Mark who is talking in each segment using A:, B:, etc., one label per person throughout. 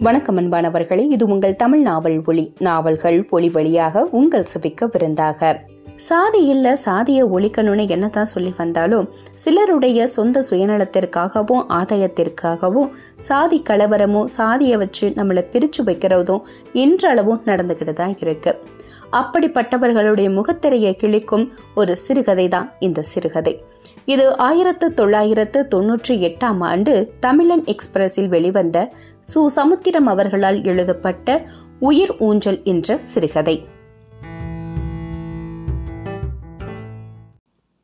A: வணக்கம் அன்பானவர்களே. இது உங்கள் தமிழ் நாவல் ஒளி நாவல்கள் ஒளி வழியாக உங்கள் செவிக்க விருந்தாக. சாதி இல்ல சாதிய ஒழிக்கணும்னு என்னதான் சொல்லி வந்தாலும் சிலருடைய சொந்த சுயநலத்திற்காகவும் ஆதாயத்திற்காகவும் சாதி கலவரமும் சாதியை வச்சு நம்மளை பிரிச்சு வைக்கிறதும் இன்றளவும் நடந்துகிட்டு தான் இருக்கு. அப்படிப்பட்டவர்களுடைய முகத்திரையை கிழிக்கும் ஒரு சிறுகதை தான் இந்த சிறுகதை. இது ஆயிரத்து தொள்ளாயிரத்து தொன்னூற்றி எட்டாம் ஆண்டு தமிழன் எக்ஸ்பிரஸில் வெளிவந்த சு. சமுத்திரம் அவர்களால் எழுதப்பட்ட உயிர் ஊஞ்சல் என்ற சிறுகதை.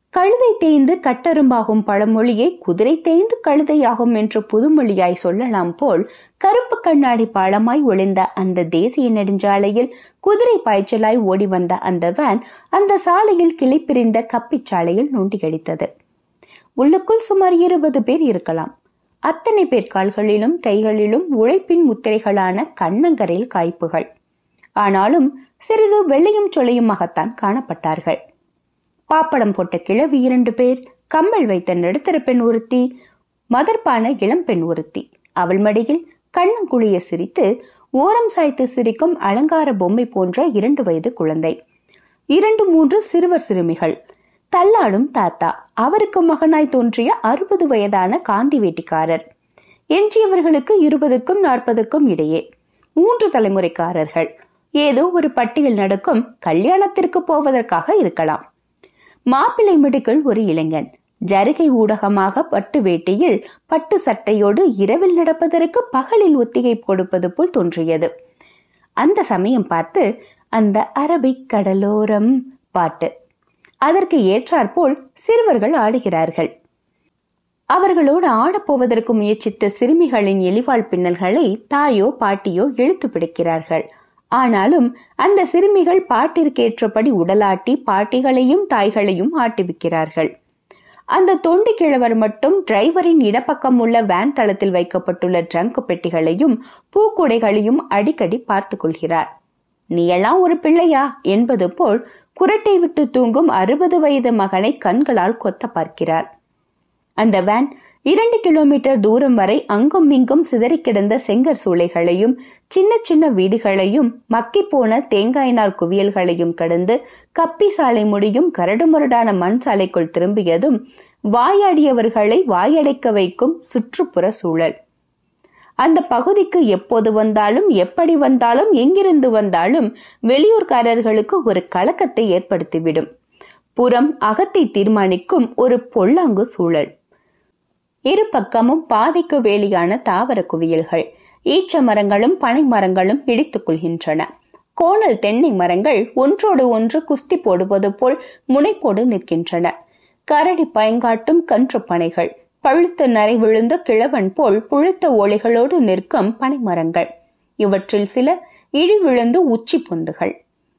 A: கழுதை தேய்ந்து கட்டெரும்பாகும் பழமொழியை குதிரை தேய்ந்து கழுதையாகும் என்று புதுமொழியாய் சொல்லலாம் போல் கருப்பு கண்ணாடி பாலமாய் ஒளிந்த அந்த தேசிய நெடுஞ்சாலையில் குதிரை பாய்ச்சலாய் ஓடி வந்த அந்த வேன் அந்த சாலையில் கிளைப்பிரிந்த கப்பிச்சாலையில் நோண்டியடித்தது. உள்ளுக்குள் சுமார் இருபது பேர் இருக்கலாம். அத்தனை பேர் கால்களிலும் கைகளிலும் உழைப்பின் முத்திரைகளான கண்ணங்கரையில் காய்ப்புகள். ஆனாலும் சிறிது வெள்ளையும் சொலையுமாகத்தான் காணப்பட்டார்கள். பாப்படம் போட்ட கிழவி இரண்டு பேர் கம்மல் வைத்த நடுத்தர பெண் ஒருத்தி மதர்பான இளம் பெண் ஒருத்தி. அவள் மடியில் கண்ணங்குழிய சிரித்து ஓரம் சாய்த்து சிரிக்கும் அலங்கார பொம்மை போன்ற இரண்டு வயது குழந்தை. இரண்டு மூன்று சிறுவர் சிறுமிகள். தள்ளாடும் தாத்தா. அவருக்கு மகனாய் தோன்றிய அறுபது வயதான காந்தி வேட்டிக்காரர். எஞ்சியவர்களுக்கு இருபதுக்கும் நாற்பதுக்கும் இடையே மூன்று தலைமுறைக்காரர்கள். ஏதோ ஒரு பட்டியல் நடக்கும் கல்யாணத்திற்கு போவதற்காக இருக்கலாம். மாப்பிள்ளை மிடுக்கள் ஒரு இளைஞன். ஜருகை ஊடகமாக பட்டு வேட்டியில் பட்டு சட்டையோடு இரவில் நடப்பதற்கு பகலில் ஒத்திகை கொடுப்பது போல் தோன்றியது. அந்த சமயம் பார்த்து அந்த அரபிக் கடலோரம் பாட்டு. அதற்கு ஏற்றாற்போல் சிறுவர்கள் ஆடுகிறார்கள். அவர்களோடு ஆடப்போவதற்கு முயற்சித்த சிறுமிகளின் எலிவாள் பின்னல்களை தாயோ பாட்டியோ இழுத்து பிடிக்கிறார்கள். ஆனாலும் அந்த சிறுமிகள் பாட்டிற்கேற்றபடி உடலாட்டி பாட்டிகளையும் தாய்களையும் ஆட்டிவிக்கிறார்கள். அந்த தொண்டு கிழவர் மட்டும் டிரைவரின் இடப்பக்கம் உள்ள வேன் தளத்தில் வைக்கப்பட்டுள்ள ட்ரங்க் பெட்டிகளையும் பூக்குடைகளையும் அடிக்கடி பார்த்து கொள்கிறார். நீ எல்லாம் ஒரு பிள்ளையா? என்பது போல் குரட்டை விட்டு தூங்கும் அறுபது வயது மகனை கண்களால் கொத்த பார்க்கிறார். அந்த வேன் இரண்டு கிலோமீட்டர் தூரம் வரை அங்கும் இங்கும் சிதறி கிடந்த செங்கற் சூளைகளையும் சின்ன சின்ன வீடுகளையும் மக்கி போன தேங்காய் நார் குவியல்களையும் கடந்து கப்பி சாலை முடியும் கரடுமுரடான மண் சாலைக்குள் திரும்பியதும் வாயாடியவர்களை வாயடைக்க வைக்கும் சுற்றுப்புற சூழல். அந்த பகுதிக்கு எப்போது வந்தாலும் எப்படி வந்தாலும் எங்கிருந்து வந்தாலும் வெளியூர்காரர்களுக்கு ஒரு கலக்கத்தை ஏற்படுத்திவிடும். புறம் அகத்தை தீர்மானிக்கும் ஒரு பொல்லாங்கு சூழல். இரு பக்கமும் பாதைக்கு வேலியான தாவர குவியல்கள். ஈச்ச மரங்களும் பனை மரங்களும் இடித்துக் கொள்கின்றன. கோணல் தென்னை மரங்கள் ஒன்றோடு ஒன்று குஸ்தி போடுவது போல் முனைப்போடு நிற்கின்றன. கரடி பயங்காட்டும் கன்று பனைகள். பழுத்த நரை விழுந்த கிழவன் போல் புழுத்த ஓலைகளோடு நிற்கும் பனைமரங்கள். இவற்றில் சில இழி விழுந்து உச்சி பொந்துகள்.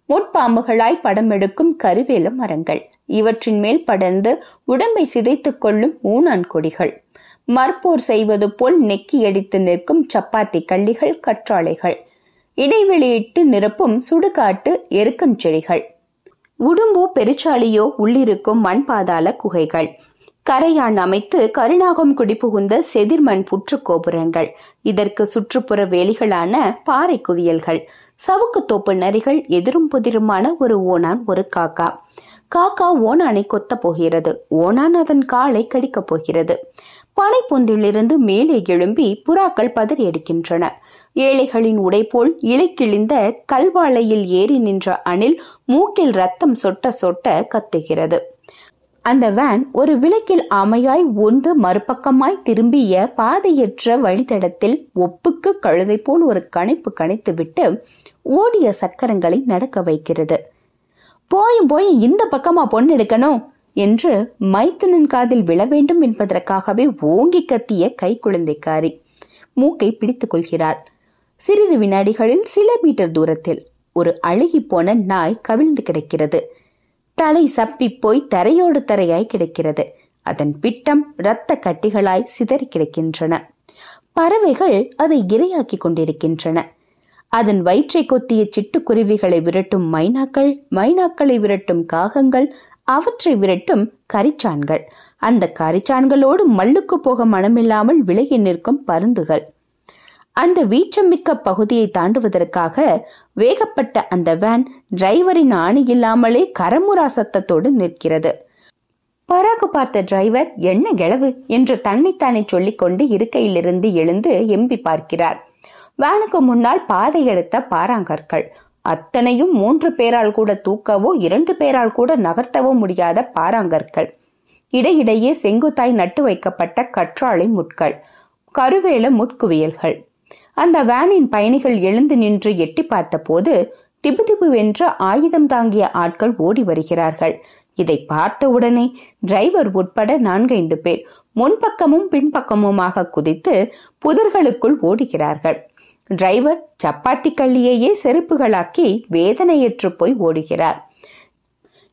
A: முட்பாம்புகளாய் படம் எடுக்கும் கருவேல மரங்கள். இவற்றின் மேல் படர்ந்து உடம்பை சிதைத்துக் கொள்ளும் ஊனான் கொடிகள். மற்போர் செய்வது போல் நெக்கி அடித்து நிற்கும் சப்பாத்தி கள்ளிகள் கற்றாழைகள். இடைவெளியிட்டு நிரப்பும் சுடுகாட்டு எருக்கஞ்செடிகள் உடும்போ பெருச்சாலியோ உள்ளிருக்கும் மண் பாதாள குகைகள். கரையான் அமைத்து கருணாகம் குடிபுகுந்த செதிர்மண் புற்று கோபுரங்கள். இதற்கு சுற்றுப்புற வேலிகளான பாறை குவியல்கள். சவுக்கு தோப்பு நரிகள் எதிரும் புதிருமான ஒரு ஓனான் ஒரு காக்கா. காக்கா ஓனானை கொத்த போகிறது. ஓனான் அதன் காலை கடிக்கப் போகிறது. பனை பொந்திலிருந்து மேலே எழும்பி புறாக்கள் பதறி அடிக்கின்றன. ஏழைகளின் உடை போல் இலைக்கிழிந்த கல்வாழையில் ஏறி நின்ற அணில் மூக்கில் ரத்தம் சொட்ட சொட்ட கத்துகிறது. அந்த வேன் ஒரு விளக்கில் அமையாய் ஒன்று மறுபக்கமாய் திரும்பிய பாதையற்ற வழித்தடத்தில் ஒப்புக்கு கழுதை போல் ஒரு கணிப்பு கணித்துவிட்டு ஓடிய சக்கரங்களை நடக்க வைக்கிறது. போயும் போய் இந்த பக்கமா பொண்ணு எடுக்கணும் என்று மைத்துனன் காதில் விழ வேண்டும் என்பதற்காகவே ஓங்கி கத்திய கை குழந்தைக்காரி மூக்கை பிடித்துக் கொள்கிறாள். சிறிது வினாடிகளில் சில மீட்டர் தூரத்தில் ஒரு அழுகி போன நாய் கவிழ்ந்து கிடக்கிறது. தலை சப்பி போய் தரையோடு தரையாய் கிடக்கிறது. அதன் பிட்டம் இரத்த கட்டிகளாய் சிதறி கிடக்கின்றன. பறவைகள் அதை இரையாக்கி கொண்டிருக்கின்றன. அதன் வயிற்றை கொத்திய சிட்டுக்குருவிகளை விரட்டும் மைனாக்கள் மைனாக்களை விரட்டும் காகங்கள் அவற்றை விரட்டும் கரிச்சான்கள். அந்த கரிச்சான்களோடு மல்லுக்கு போக மனமில்லாமல் விலகி நிற்கும் பருந்துகள். அந்த வீச்சமிக்க பகுதியை தாண்டுவதற்காக வேகப்பட்ட அந்த வேன் டிரைவரின் ஆணி இல்லாமலே கரமுரா சத்தத்தோடு நிற்கிறது. பராகு பார்த்த டிரைவர் என்ன கிளவு என்று தன்னைத்தானே சொல்லிக்கொண்டு இருக்கையிலிருந்து எழுந்து எம்பி பார்க்கிறார். வேனுக்கு முன்னால் பாதை எடுத்த பாறாங்கற்கள். அத்தனையும் மூன்று பேரால் கூட தூக்கவோ இரண்டு பேரால் கூட நகர்த்தவோ முடியாத பாறாங்கற்கள். இடையிடையே செங்குத்தாய் நட்டு வைக்கப்பட்ட கற்றாழை முட்கள். கருவேல முட்குவியல்கள். அந்த வேனின் பயணிகள் எழுந்து நின்று எட்டி பார்த்தபோது திபுதிபு வென்ற ஆயுதம் தாங்கிய ஆட்கள் ஓடி வருகிறார்கள். இதை பார்த்தவுடனே டிரைவர் உட்பட நான்கைந்து பேர் முன்பக்கமும் பின்பக்கமுமாக குதித்து புதர்களுக்குள் ஓடுகிறார்கள். டிரைவர் சப்பாத்தி கள்ளியையே செருப்புகளாக்கி வேதனையற்று போய் ஓடுகிறார்.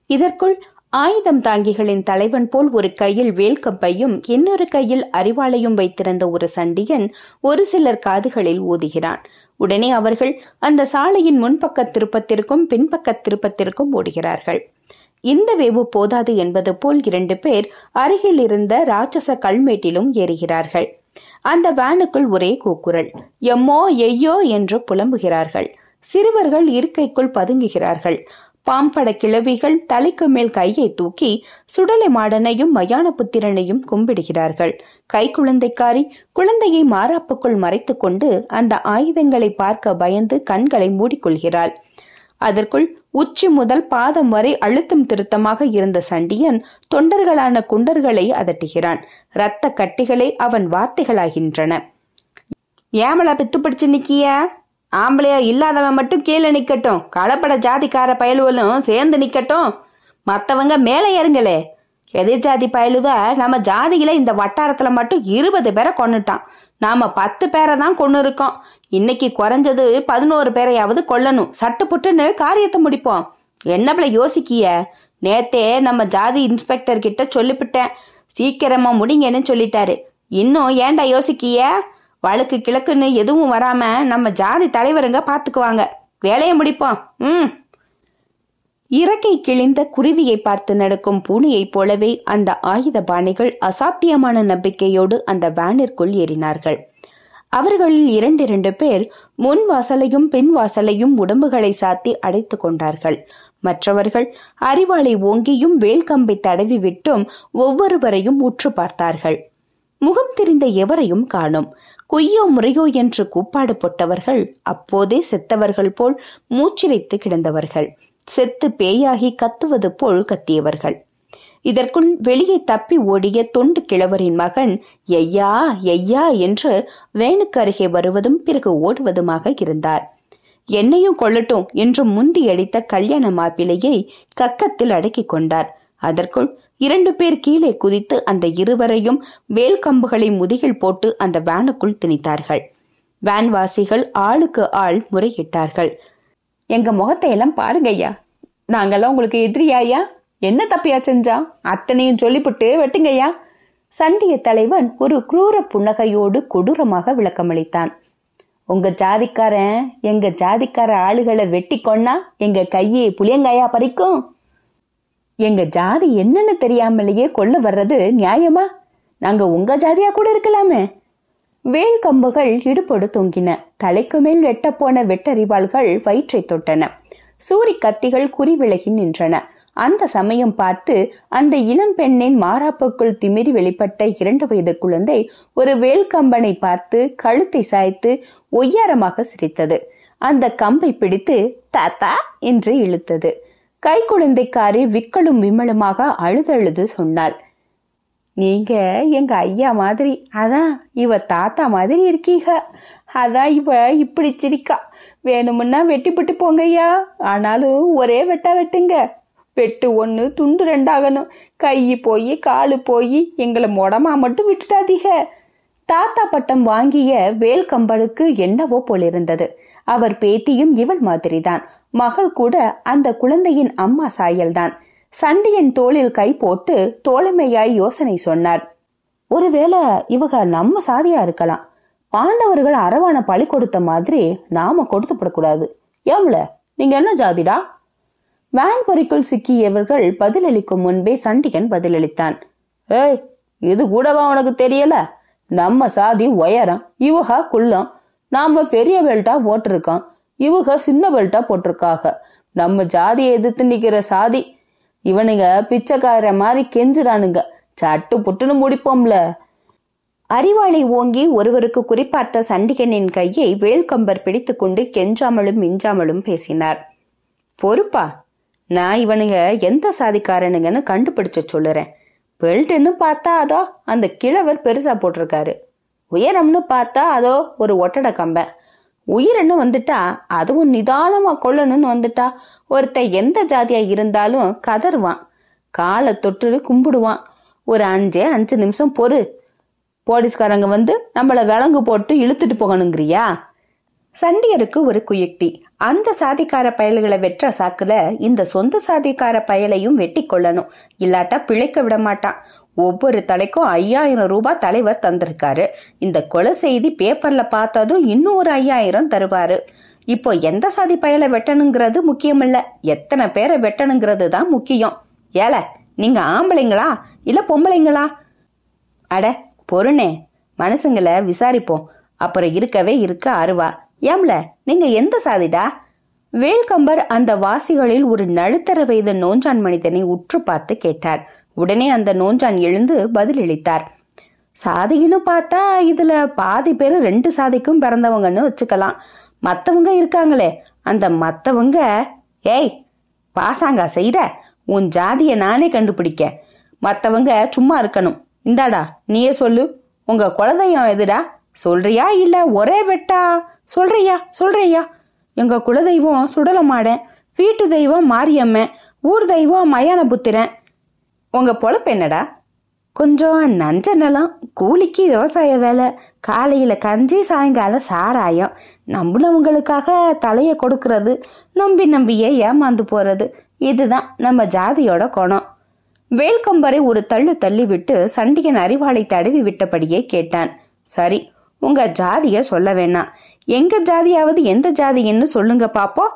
A: இதற்குள் ஆயுதம் தாங்கிகளின் தலைவன் போல் ஒரு கையில் வேல்கம்பையும் இன்னொரு கையில் அறிவாளையும் வைத்திருந்த ஒரு சண்டியன் ஒரு சிலர் காதுகளில் ஊதுகிறான். உடனே அவர்கள் அந்த சாலையின் முன்பக்க திருப்பத்திற்கும் பின்பக்க திருப்பத்திற்கும் ஓடுகிறார்கள். இந்த வேவு போதாது என்பது போல் இரண்டு பேர் அருகில் இருந்த ராட்சச கல்மேட்டிலும் ஏறுகிறார்கள். அந்த வேனுக்குள் ஒரே கூக்குரல் எம்மோ எய்யோ என்று புலம்புகிறார்கள். சிறுவர்கள் இருக்கைக்குள் பதுங்குகிறார்கள். பாம்பட கிழவிகள் தலைக்கு மேல் கையை தூக்கி சுடலை மாடனையும் மயான புத்திரனையும் கும்பிடுகிறார்கள். கை குழந்தைக்காரி குழந்தையை மாறாப்புக்குள் மறைத்துக் கொண்டு அந்த ஆயுதங்களை பார்க்க பயந்து கண்களை மூடிக்கொள்கிறாள். அதற்குள் உச்சி முதல் பாதம் வரை அழுத்தம் திருத்தமாக இருந்த சண்டியன் தொண்டர்களான குண்டர்களை அதட்டுகிறான். இரத்த கட்டிகளே அவன் வார்த்தைகளாகின்றன. ஏமலா பித்து பிடிச்சு நிக்கிய? ஆம்பளையா இல்லாதவன் மட்டும் கீழே நிக்கட்டும். களப்பட ஜாதிக்கார பயலுவலும் சேர்ந்து நிக்கட்டும். மத்தவங்க மேலே ஏறுங்களே. எதிர் ஜாதி பயலுவ நம்ம ஜாதியில இந்த வட்டாரத்துல மட்டும் இருபது பேரை கொண்டுட்டான் நாம பத்து பேரை தான் கொண்டு இருக்கோம் இன்னைக்கு குறைஞ்சது பதினோரு பேரையாவது கொல்லணும். சட்டு புட்டுன்னு காரியத்தை முடிப்போம். என்னப்பல யோசிக்கிய? நேத்தே நம்ம ஜாதி இன்ஸ்பெக்டர் கிட்ட சொல்லிவிட்டேன் சீக்கிரமா முடிங்கன்னு சொல்லிட்டாரு. இன்னும் ஏன்டா யோசிக்கிய? வழக்கு கிழக்குன்னு எதுவும் வராம நம்ம ஜாதி தலைவருங்க பாத்துக்குவாங்க. வேலையை முடிப்போம். ம். இறக்கை கிழிந்த குருவியை பார்த்து நடக்கும் பூனையைப் போலவே அந்த ஆயுத பாணிகள் அசாத்தியமான நம்பிக்கையோடு அந்த வேனிற்குள் ஏறினார்கள். அவர்களில் இரண்டிரண்டு பேர் முன் வாசலையும் பின் வாசலையும் உடம்புகளை சாத்தி அடைத்துக் கொண்டார்கள். மற்றவர்கள் அறிவாளை ஓங்கியும் வேல்கம்பை தடவி விட்டும் ஒவ்வொருவரையும் உற்று பார்த்தார்கள். முகம் தெரிந்த எவரையும் காணும். குய்யோ முறையோ என்று கூப்பாடு போட்டவர்கள் அப்போதே செத்தவர்கள் போல் மூச்சிரைத்து கிடந்தவர்கள். செத்து பேயாகி கத்துவது போல் கத்தியவர்கள். இதற்குள் வெளியே தப்பி ஓடிய தொண்டு கிழவரின் மகன் ஐயா ஐயா என்று வேனுக்கு அருகே வருவதும் பிறகு ஓடுவதுமாக இருந்தார். என்னையும் கொள்ளட்டும் என்று முந்தி அடித்த கல்யாண மாப்பிளையை கக்கத்தில் அடக்கிக் கொண்டார். அதற்குள் இரண்டு பேர் கீழே குதித்து அந்த இருவரையும் வேல் கம்புகளை முதுகில் போட்டு அந்த வேனுக்குள் திணித்தார்கள். வேன்வாசிகள் ஆளுக்கு ஆள் முறையிட்டார்கள். எங்க முகத்தை எல்லாம் பாருங்கய்யா நாங்கெல்லாம் உங்களுக்கு எதிரியாயா என்ன தப்பியா செஞ்சா? அத்தனையும் சொல்லிப்பட்டு வெட்டுங்கய்யா சண்டிய தலைவன் ஒரு குரூர புன்னகையோடு கொடூரமாக விளக்கமளித்தான். உங்க ஜாதிக்காரன் எங்க ஜாதிக்கார ஆளுகளை வெட்டி கொன்னா எங்க கையை புளியங்காயா பறிக்கும்? எங்க ஜாதி என்னன்னு தெரியாமலேயே கொல்ல வர்றது நியாயமா? நாங்க உங்க ஜாதியா கூட இருக்கலாமே. வேல் கம்புகள் இடுப்பொடு தொங்கின. தலைக்கு மேல் வெட்டப்போன வெட்டறிவாள்கள் வயிற்றை தொட்டன. சூரி கத்திகள் குறிவிலகி நின்றன. அந்த சமயம் பார்த்து அந்த இளம் பெண்ணின் மாறாப்புக்குள் திமிரி வெளிப்பட்ட இரண்டு வயது குழந்தை ஒரு வேல் கம்பனை பார்த்து கழுத்தை சாய்த்து ஒய்யாரமாக சிரித்தது. அந்த கம்பை பிடித்து தாத்தா என்று இழுத்தது. கை குழந்தைக்காரி விக்கலும் விம்மலுமாக அழுதழுது சொன்னாள். நீங்க எங்க ஐயா மாதிரி அதான் இவ தாத்தா மாதிரி இருக்கீங்க. அதான் இவ இப்படி சிரிக்கா. வேணுமுன்னா வெட்டிப்பட்டு போங்கய்யா. ஆனாலும் ஒரே வெட்டா வெட்டுங்க. வெட்டு ஒன்று துண்டு ரெண்டாகணும். கை போய் காலு போய் எங்களை மொடமா மட்டும் விட்டுட்டாதீங்க தாத்தா பட்டம் வாங்கிய வேல்கம்பனுக்கு என்னவோ போலிருந்தது. அவர் பேத்தியும் இவள் மாதிரிதான். மகள் கூட அந்த குழந்தையின் அம்மா சாயல்தான். சண்டியின் தோளில் கை போட்டு தோழமையாய் யோசனை சொன்னார். ஒருவேளை இவக நம்ம சாதியா இருக்கலாம். பாண்டவர்கள் அரவான பழி கொடுத்த மாதிரி நாம கொடுத்துப்படக்கூடாது ஏம்ல? நீங்க என்ன ஜாதிடா? வேன் பொறிக்குள் சிக்கியவர்கள் பதிலளிக்கும் முன்பே சண்டிகன் பதிலளித்தான். ஏய் இது கூடவா உனக்கு தெரியல? நம்ம சாதி உயரம் இவகா குள்ளம்.
B: நாம பெரிய பெல்ட்டா போட்டிருக்கோம் இவங்க சின்ன பெல்ட்டா போட்டிருக்காங்க நம்ம ஜாதியை எதிர்த்து நிக்கிற சாதி. இவனுங்க பிச்சைக்கார மாதிரி கெஞ்சுறானுங்க. சட்டு புட்டுன்னு முடிப்போம்ல.
A: அறிவாளை ஓங்கி ஒருவருக்கு குறிப்பார்த்த சண்டிகனின் கையை வேல்கம்பர் பிடித்துக்கொண்டு கெஞ்சாமலும் மிஞ்சாமலும் பேசினார். பொறுப்பா. நான் இவனுங்க எந்த சாதிக்காரனுங்கன்னு கண்டுபிடிச்ச சொல்லுறேன். பெல்ட்னு பார்த்தா அதோ அந்த கிழவர் பெருசா போட்டிருக்காரு. உயரம்னு பார்த்தா அதோ ஒரு ஒட்டடை கம்பை உயிரன்னு வந்துட்டா அதுவும் நிதானமா கொள்ளணும்னு வந்துட்டா. ஒருத்தன் எந்த ஜாதியா இருந்தாலும் கதறுவான். காலை தொட்டு கும்பிடுவான். ஒரு அஞ்சே அஞ்சு நிமிஷம் பொறு. போலீஸ்காரங்க வந்து நம்மள விலங்கு போட்டு இழுத்துட்டு போகணுங்கிறியா? சண்டியருக்கு ஒரு குயுக்தி. அந்த சாதிக்கார பயல்களை வெற்ற சாக்குல இந்த சொந்த சாதிக்கார பயலையும் வெட்டி கொள்ளணும். இல்லாட்டா பிழைக்க விட மாட்டான் ஒவ்வொரு தலைக்கும் ஐயாயிரம் ரூபாய் தலைவர் தந்திருக்காரு. இந்த கொலை செய்தி பேப்பர்ல பார்த்ததும் இன்னும் ஒரு ஐயாயிரம் தருவாரு. இப்போ எந்த சாதி பயலை வெட்டணுங்கிறது முக்கியமில்ல. எத்தனை பேரை வெட்டணுங்கிறது தான் முக்கியம். ஏல நீங்க ஆம்பளைங்களா? இல்ல பொம்பளைங்களா? அட பொருணே மனுஷங்களை விசாரிப்போம். அப்புறம் இருக்கவே இருக்க அருவா. ஏம்ல நீங்க எந்த சாதிடா? வேல்கம்பர் அந்த வாசிகளில் ஒரு நடுத்தர வயது நோஞ்சான் மனிதனை உற்று பார்த்து கேட்டார். உடனே அந்த நோஞ்சான் எழுந்து பதிலளித்தார். சாதின்னு பார்த்தா இதுல பாதி பேர் ரெண்டு சாதிக்கும் பிறந்தவங்கன்னு வச்சுக்கலாம். மத்தவங்க இருக்காங்களே அந்த மத்தவங்க ஏய் பாசாங்கா செய்யற உன் ஜாதிய நானே கண்டுபிடிக்க. மத்தவங்க சும்மா இருக்கணும். இந்தாடா நீயே சொல்லு. உங்க குலதெய்வம் எதுடா? சொல்றியா இல்ல ஒரே வெட்டா? சொல்றியா சொல்றியா? எங்க குலதெய்வம் சுடலமாடன். வீட்டு தெய்வம் மாரியம்மன் ஊர் தெய்வம் மயான புத்திரன். உங்க பொழப்பு என்னடா? கொஞ்சம் நஞ்ச நிலம் கூலிக்கு விவசாய வேலை காலையில கஞ்சி சாயங்காலம் சாராயம். நம்பினவங்களுக்காக தலைய கொடுக்கறது நம்பி நம்பியே ஏமாந்து போறது. இதுதான் நம்ம ஜாதியோட குணம். வேல்கம்பரை ஒரு தள்ளு தள்ளி விட்டு சண்டிகன் அறிவாளை தடவி விட்டபடியே கேட்டான். சரி உங்க ஜாதிய சொல்ல வேணாம். எங்க ஜாதியாவது எந்த ஜாதின்னு சொல்லுங்க பாப்போம்.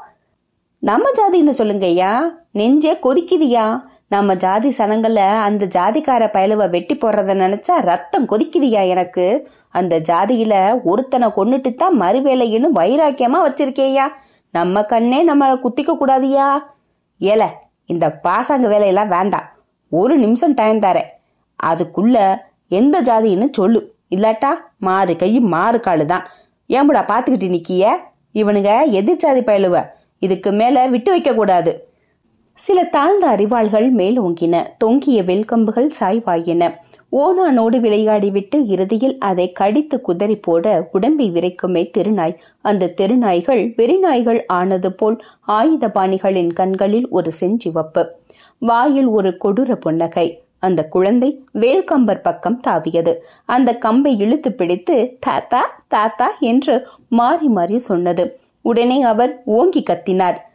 A: நம்ம ஜாதின்னு சொல்லுங்க ஐயா நெஞ்சே கொதிக்குதியா நம்ம ஜாதி சனங்கள அந்த ஜாதிக்கார பயலுவ வெட்டி போடுறத நினைச்சா ரத்தம் கொதிக்குதியா எனக்கு? அந்த ஜாதியில ஒருத்தனை கொன்னுட்டு தான் மறுவேலைன்னு வைராக்கியமா வச்சிருக்கேயா? நம்ம கண்ணே நம்மளை குத்திக்க கூடாதியா? ஏல இந்த பாசாங்க வேலையெல்லாம் வேண்டாம். ஒரு நிமிஷம் டைம் தரேன். அதுக்குள்ள எந்த ஜாதின்னு சொல்லு. இல்லாட்டா மாறு கை மாறு காலு தான் ஏம்புடா பாத்துக்கிட்டு நிக்கிய? இவனுங்க எதிர்ச்சாதி பயலுவ. இதுக்கு மேல விட்டு வைக்க கூடாது. சில தாழ்ந்த அறிவாள்கள் மேலோங்கின தொங்கிய வெல்கம்புகள் சாய்வாயின. ஓனானோடு விளையாடிவிட்டு இறுதியில் அதை கடித்து குதறி போட உடம்பை விரைக்குமே தெருநாய். அந்த தெருநாய்கள் வெறிநாய்கள் ஆனது போல் ஆயுதபாணிகளின் கண்களில் ஒரு செஞ்சிவப்பு. வாயில் ஒரு கொடூர புன்னகை. அந்த குழந்தை வேல்கம்பர் பக்கம் தாவியது. அந்த கம்பை இழுத்து பிடித்து தாத்தா தாத்தா என்று மாறி மாறி சொன்னது. உடனே அவர் ஓங்கி கத்தினார்.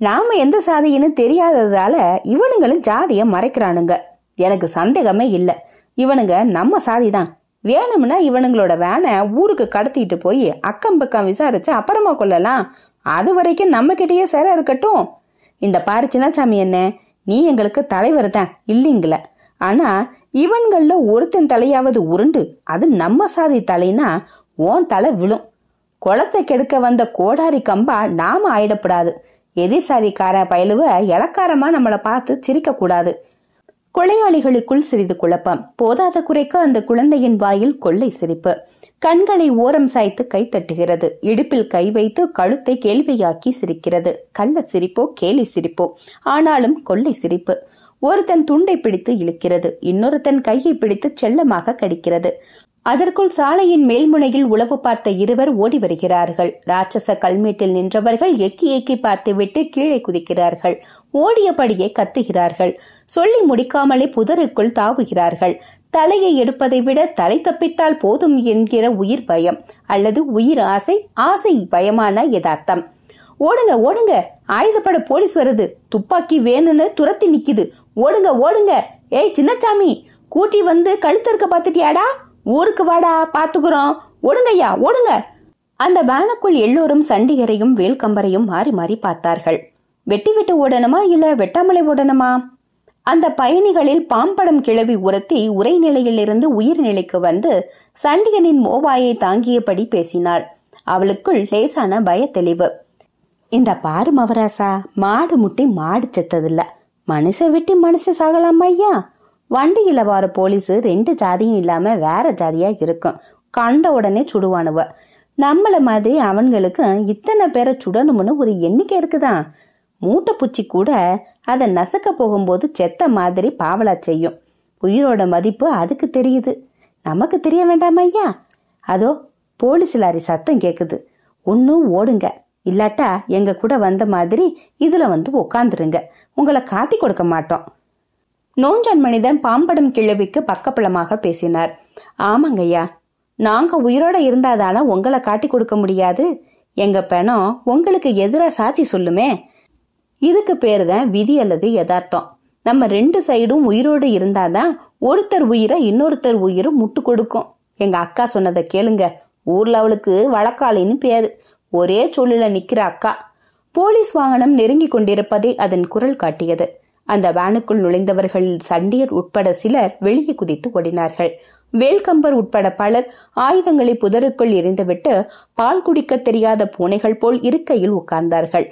A: நாம எந்த சாதின்னு தெரியாததால இவனுங்களும் ஜாதிய மறைக்கிறானுங்க. எனக்கு சந்தேகமே இல்ல. இவனுங்க நம்ம சாதி தான் வேணும்னா இவனுங்களோட வேனை ஊருக்கு கடத்திட்டு போய் அக்கம் பக்கம் விசாரிச்சு அப்புறமா கொள்ளலாம். அது வரைக்கும் நம்ம கிட்டயே சேர இருக்கட்டும். இந்த பாரு சின்னசாமி என்ன? நீ எங்களுக்கு தலைவர் தான் இல்லைங்கள? ஆனா இவன்கள்ல ஒருத்தன் தலையாவது உருண்டு அது நம்ம சாதி தலைனா ஓன் தலை விழும். குளத்தை கெடுக்க வந்த கோடாரி கம்பா நாம ஆயிடப்படாது. எதிர்சாதிக்கார பயலுவ இலக்காரமா நம்மளை பார்த்து சிரிக்க கூடாது கொலையாளிகளுக்குள் சிறிது குழப்பம். போதாத குறைக்க அந்த குழந்தையின் வாயில் கொள்ளை சிரிப்பு. கண்களை ஓரம் சாய்த்து கை தட்டுகிறது. இடுப்பில் கை வைத்து கழுத்தை கேள்வியாக்கி சிரிக்கிறது. கள்ள சிரிப்போ கேலி சிரிப்போ. ஆனாலும் கொள்ளை சிரிப்பு. ஒருத்தன் துண்டை பிடித்து இழுக்கிறது. இன்னொருத்தன் கையை பிடித்து செல்லமாக கடிக்கிறது. அதற்குள் சாலையின் மேல்முனையில் உளவு பார்த்த இருவர் ஓடி வருகிறார்கள். ராட்சச கல்மேட்டில் நின்றவர்கள் எக்கி எக்கி பார்த்துவிட்டு கீழே குதிக்கிறார்கள். ஓடியபடியே கத்துகிறார்கள். சொல்லி முடிக்காமலே புதருக்குள் தாவுகிறார்கள். தலையை எடுப்பதை விட தலை தப்பித்தால் போதும் என்கிற உயிர் பயம் அல்லது உயிர் ஆசை ஆசை பயமான யதார்த்தம். ஓடுங்க ஓடுங்க ஆயுதப்பட போலீஸ் வருது. துப்பாக்கி வேணும்னு துரத்தி நிக்குது. ஓடுங்க ஓடுங்க. ஏய் சின்னச்சாமி கூட்டி வந்து கழுத்தறுக்க பாத்துட்டியாடா ஊருக்கு வாடா பாத்துக்குறோம். ஓடுங்கய்யா ஓடுங்க. அந்த வேனுக்குள் எல்லோரும் சண்டிகரையும் வேல்கம்பரையும் மாறி மாறி பார்த்தார்கள். வெட்டி விட்டு ஓடணுமா இல்ல வெட்டாமலை ஓடணுமா? அந்த பயணிகளில் பாம்படம் கிளவி உரத்தி உரைநிலையிலிருந்து உயிர்நிலைக்கு வந்து சண்டிகனின் மோவாயை தாங்கியபடி பேசினாள். அவளுக்குள் லேசான பய தெளிவு இந்த பாரு மவராசா மாடு முட்டி மாடு செத்ததில்ல. மனுஷ விட்டு மனுஷ சாகலாமா ஐயா. வண்டியில வர போலீஸ் ரெண்டு ஜாதியும் இல்லாம வேற ஜாதியா இருக்கும். கண்ட உடனே சுடுவானுவ. நம்மள மாதிரி அவன்களுக்கு இத்தனை பேரை சுடணும்னு ஒரு எண்ணிக்கை இருக்குதான் மூட்டை பூச்சி கூட அதை நசுக்க போகும்போது செத்த மாதிரி பாவலா செய்யும். உயிரோட மதிப்பு அதுக்கு தெரியுது. நமக்கு தெரிய வேண்டாமா ஐயா? அதோ போலீஸ் லாரி சத்தம் கேக்குது. ஒன்னும் ஓடுங்க. இல்லாட்டா எங்க கூட வந்த மாதிரி இதுல வந்து உக்காந்துருங்க. உங்களை காட்டி கொடுக்க மாட்டோம். நோஞ்சான் மனிதன் பாம்படம் கிழவிக்கு பக்கபலமாக பேசினார். ஆமாங்கய்யா நாங்க உயிரோட இருந்தாதான உங்களை காட்டி கொடுக்க முடியாது? எங்க பெணம் உங்களுக்கு எதிரா சாட்சி சொல்லுமே. இதுக்கு பேரு தான் விதி அல்லது யதார்த்தம். நம்ம ரெண்டு சைடும் உயிரோடு இருந்தாதான் ஒருத்தர் உயிரை இன்னொருத்தர் உயிரும் முட்டு கொடுக்கும். எங்க அக்கா சொன்னதை கேளுங்க. ஊர்ல அவளுக்கு வழக்காளின்னு பேரு. ஒரே சொல்லுல நிக்கிற அக்கா. போலீஸ் வாகனம் நெருங்கி கொண்டிருப்பதை அதன் குரல் காட்டியது. அந்த வேனுக்குள் நுழைந்தவர்களில் சண்டியர் உட்பட சிலர் வெளியே குதித்து ஓடினார்கள். வேல்கம்பர் உட்பட பலர் ஆயுதங்களை புதருக்குள் எரிந்துவிட்டு பால் குடிக்க தெரியாத பூனைகள் போல் இருக்கையில் உட்கார்ந்தார்கள்.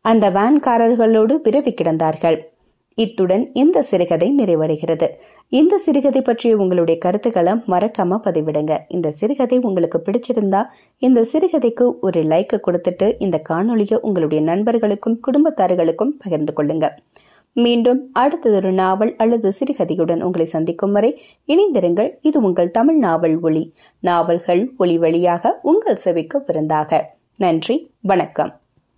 A: அந்த வேன்காரர்களோடு விரவி கிடந்தார்கள். இத்துடன் இந்த சிறுகதை நிறைவடைகிறது. இந்த சிறுகதை பற்றிய உங்களுடைய கருத்துக்களை மறக்காம பதிவிடுங்க. இந்த சிறுகதை உங்களுக்கு பிடிச்சிருந்தா இந்த சிறுகதைக்கு ஒரு லைக் கொடுத்துட்டு இந்த காணொலியை உங்களுடைய நண்பர்களுக்கும் குடும்பத்தார்களுக்கும் பகிர்ந்து கொள்ளுங்க. மீண்டும் அடுத்ததொரு நாவல் அல்லது சிறுகதையுடன் உங்களை சந்திக்கும் வரை இணைந்திருங்கள். இது உங்கள் தமிழ் நாவல் ஒளி நாவல்கள் ஒளி வழியாக உங்கள் செவிக்கு விருந்தாக. நன்றி. வணக்கம்.